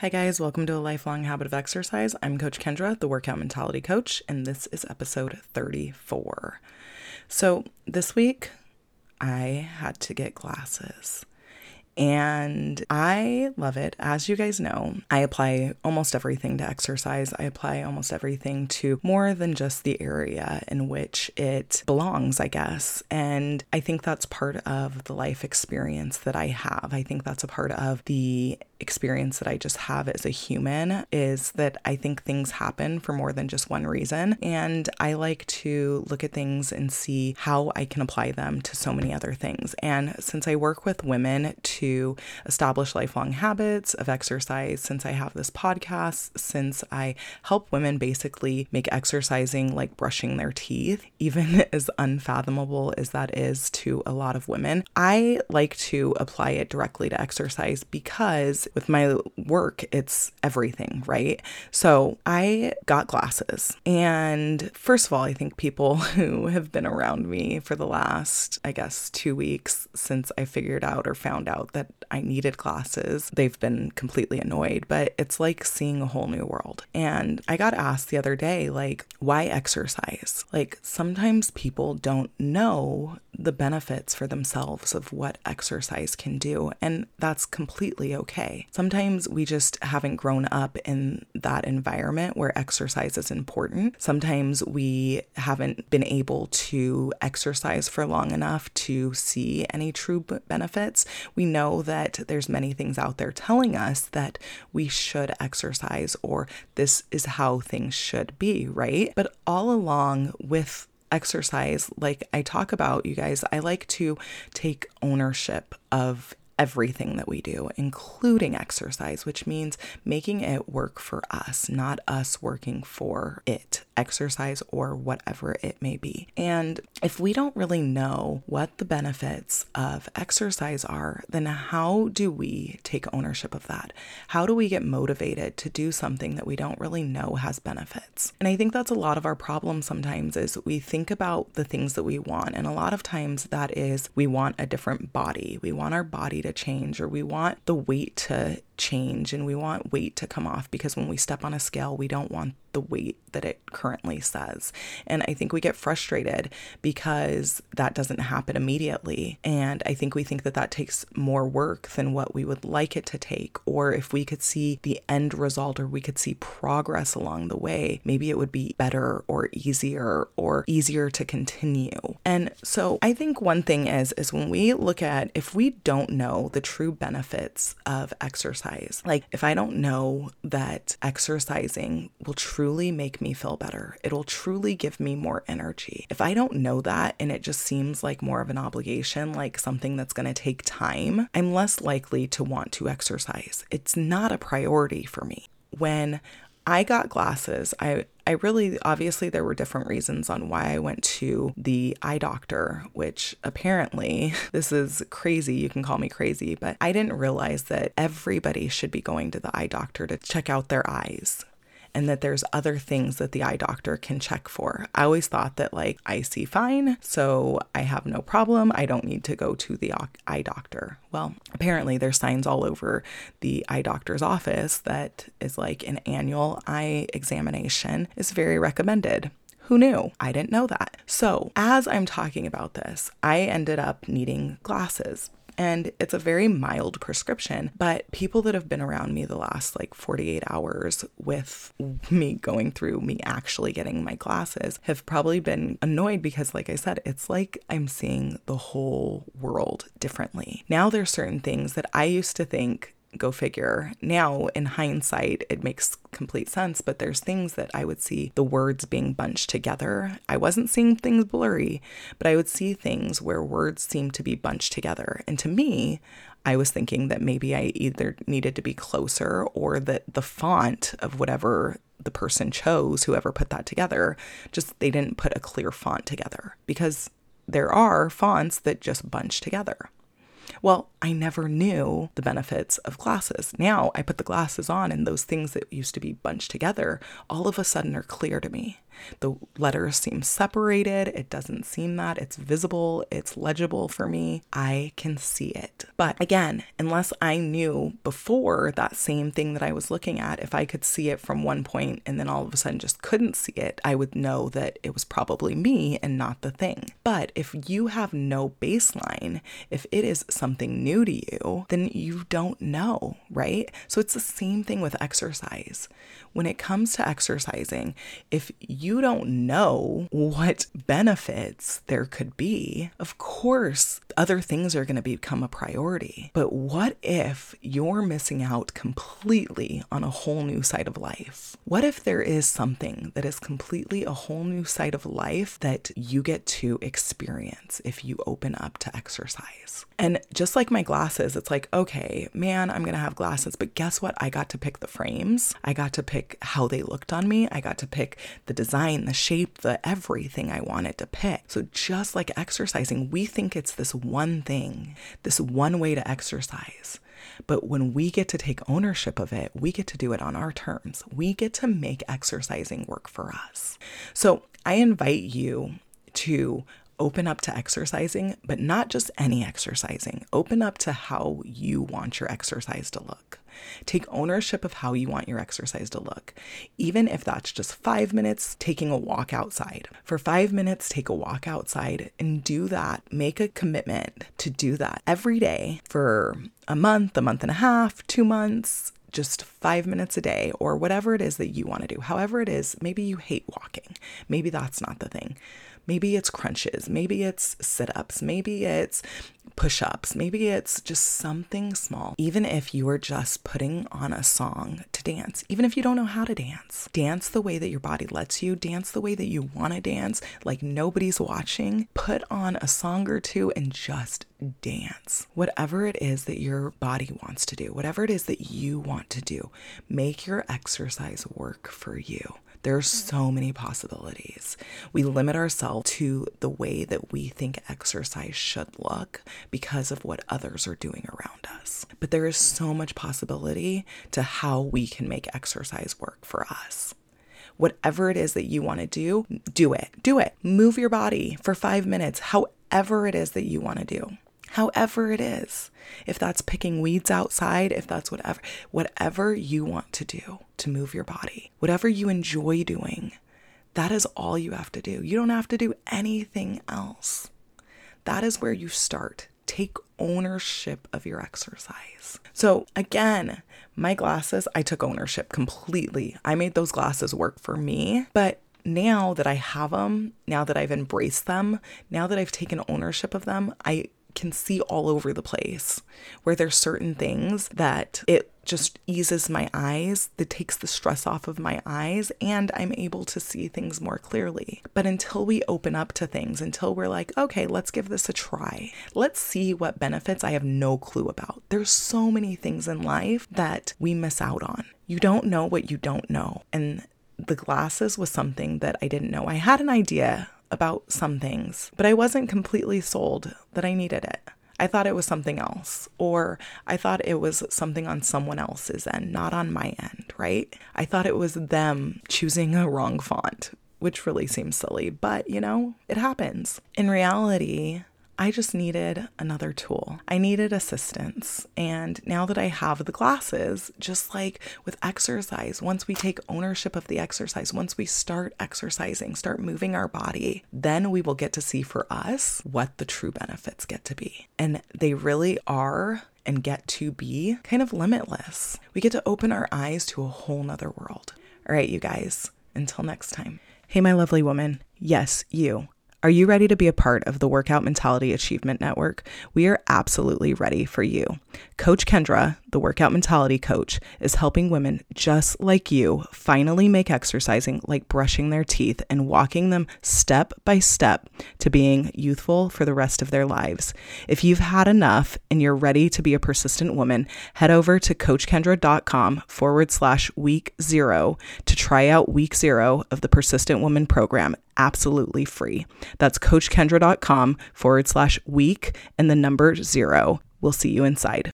Hi, guys. Welcome to a lifelong habit of exercise. I'm Coach Kendra, the workout mentality coach, and this is episode 34. So, this week I had to get glasses. And I love it. As you guys know, I apply almost everything to exercise. I apply almost everything to more than just the area in which it belongs, I guess. And I think that's part of the life experience that I have. I think that's a part of the experience that I just have as a human is that I think things happen for more than just one reason. And I like to look at things and see how I can apply them to so many other things. And since I work with women to establish lifelong habits of exercise since I have this podcast, since I help women basically make exercising like brushing their teeth, even as unfathomable as that is to a lot of women. I like to apply it directly to exercise because with my work, it's everything, right? So I got glasses. And first of all, I think people who have been around me for the last, I guess, two weeks since I figured out or found out that I needed glasses. They've been completely annoyed, but it's like seeing a whole new world. And I got asked the other day, like, why exercise? Like, sometimes people don't know the benefits for themselves of what exercise can do. And that's completely okay. Sometimes we just haven't grown up in that environment where exercise is important. Sometimes we haven't been able to exercise for long enough to see any true benefits. We know that there's many things out there telling us that we should exercise or this is how things should be, right? But all along with exercise, like I talk about, you guys, I like to take ownership of everything that we do, including exercise, which means making it work for us, not us working for it, exercise or whatever it may be. And if we don't really know what the benefits of exercise are, then how do we take ownership of that? How do we get motivated to do something that we don't really know has benefits? And I think that's a lot of our problem sometimes is we think about the things that we want and a lot of times that is we want a different body. We want our body to change or we want the weight to change and we want weight to come off because when we step on a scale, we don't want the weight that it currently says. And I think we get frustrated because that doesn't happen immediately. And I think we think that that takes more work than what we would like it to take. Or if we could see the end result or we could see progress along the way, maybe it would be better or easier or easier to continue. And so I think one thing is is when we look at if we don't know the true benefits of exercise, like if I don't know that exercising will truly truly make me feel better. It'll truly give me more energy. If I don't know that and it just seems like more of an obligation, like something that's going to take time, I'm less likely to want to exercise. It's not a priority for me. When I got glasses, I I really obviously there were different reasons on why I went to the eye doctor, which apparently this is crazy. You can call me crazy, but I didn't realize that everybody should be going to the eye doctor to check out their eyes and that there's other things that the eye doctor can check for. I always thought that, like, I see fine, so I have no problem. I don't need to go to the eye doctor. Well, apparently, there's signs all over the eye doctor's office that is like an annual eye examination is very recommended. Who knew? I didn't know that. So, as I'm talking about this, I ended up needing glasses and it's a very mild prescription. But people that have been around me the last like 48 hours with me going through me actually getting my glasses have probably been annoyed because, like I said, it's like I'm seeing the whole world differently. Now, there's certain things that I used to think go figure. Now, in hindsight, it makes complete sense, but there's things that I would see the words being bunched together. I wasn't seeing things blurry, but I would see things where words seemed to be bunched together. And to me, I was thinking that maybe I either needed to be closer or that the font of whatever the person chose, whoever put that together, just they didn't put a clear font together because there are fonts that just bunch together. Well, I never knew the benefits of glasses. Now I put the glasses on, and those things that used to be bunched together all of a sudden are clear to me. The letters seem separated. It doesn't seem that. It's visible. It's legible for me. I can see it. But again, unless I knew before that same thing that I was looking at, if I could see it from one point and then all of a sudden just couldn't see it, I would know that it was probably me and not the thing. But if you have no baseline, if it is something new to you, then you don't know, right? So it's the same thing with exercise. When it comes to exercising, if you don't know what benefits there could be, of course, other things are going to become a priority. But what if you're missing out completely on a whole new side of life? What if there is something that is completely a whole new side of life that you get to experience if you open up to exercise? And just like my glasses, it's like, okay, man, I'm going to have glasses, but guess what? I got to pick the frames. I got to pick how they looked on me. I got to pick the design, the shape, the everything I wanted to pick. So, just like exercising, we think it's this one thing, this one way to exercise. But when we get to take ownership of it, we get to do it on our terms. We get to make exercising work for us. So, I invite you to open up to exercising, but not just any exercising. Open up to how you want your exercise to look. Take ownership of how you want your exercise to look, even if that's just five minutes taking a walk outside. For five minutes, take a walk outside and do that. Make a commitment to do that every day for a month, a month and a half, two months, just five minutes a day, or whatever it is that you want to do. However, it is, maybe you hate walking. Maybe that's not the thing. Maybe it's crunches, maybe it's sit ups, maybe it's push ups, maybe it's just something small. Even if you are just putting on a song to dance, even if you don't know how to dance, dance the way that your body lets you, dance the way that you want to dance, like nobody's watching. Put on a song or two and just dance. Whatever it is that your body wants to do, whatever it is that you want to do, make your exercise work for you. There are mm. so many possibilities. We limit ourselves to the way that we think exercise should look because of what others are doing around us. But there is so much possibility to how we can make exercise work for us. Whatever it is that you want to do, do it. Do it. Move your body for five minutes, however it is that you want to do however it is. If that's picking weeds outside, if that's whatever, whatever you want to do to move your body, whatever you enjoy doing, that is all you have to do. You don't have to do anything else. That is where you start. Take ownership of your exercise. So, again, my glasses, I took ownership completely. I made those glasses work for me, but now that I have them, now that I've embraced them, now that I've taken ownership of them, I can see all over the place where there's certain things that it just eases my eyes, that takes the stress off of my eyes, and I'm able to see things more clearly. But until we open up to things, until we're like, okay, let's give this a try, let's see what benefits I have no clue about. There's so many things in life that we miss out on. You don't know what you don't know. And the glasses was something that I didn't know. I had an idea about some things, but I wasn't completely sold that I needed it. I thought it was something else, or I thought it was something on someone else's end, not on my end, right? I thought it was them choosing a wrong font, which really seems silly, but you know, it happens. In reality, I just needed another tool. I needed assistance. And now that I have the glasses, just like with exercise, once we take ownership of the exercise, once we start exercising, start moving our body, then we will get to see for us what the true benefits get to be. And they really are and get to be kind of limitless. We get to open our eyes to a whole nother world. All right, you guys, until next time. Hey, my lovely woman. Yes, you. Are you ready to be a part of the Workout Mentality Achievement Network? We are absolutely ready for you. Coach Kendra, the Workout Mentality Coach, is helping women just like you finally make exercising like brushing their teeth and walking them step by step to being youthful for the rest of their lives. If you've had enough and you're ready to be a persistent woman, head over to CoachKendra.com forward slash week zero to try out week zero of the Persistent Woman program absolutely free. That's coachkendra.com forward slash week and the number zero We'll see you inside.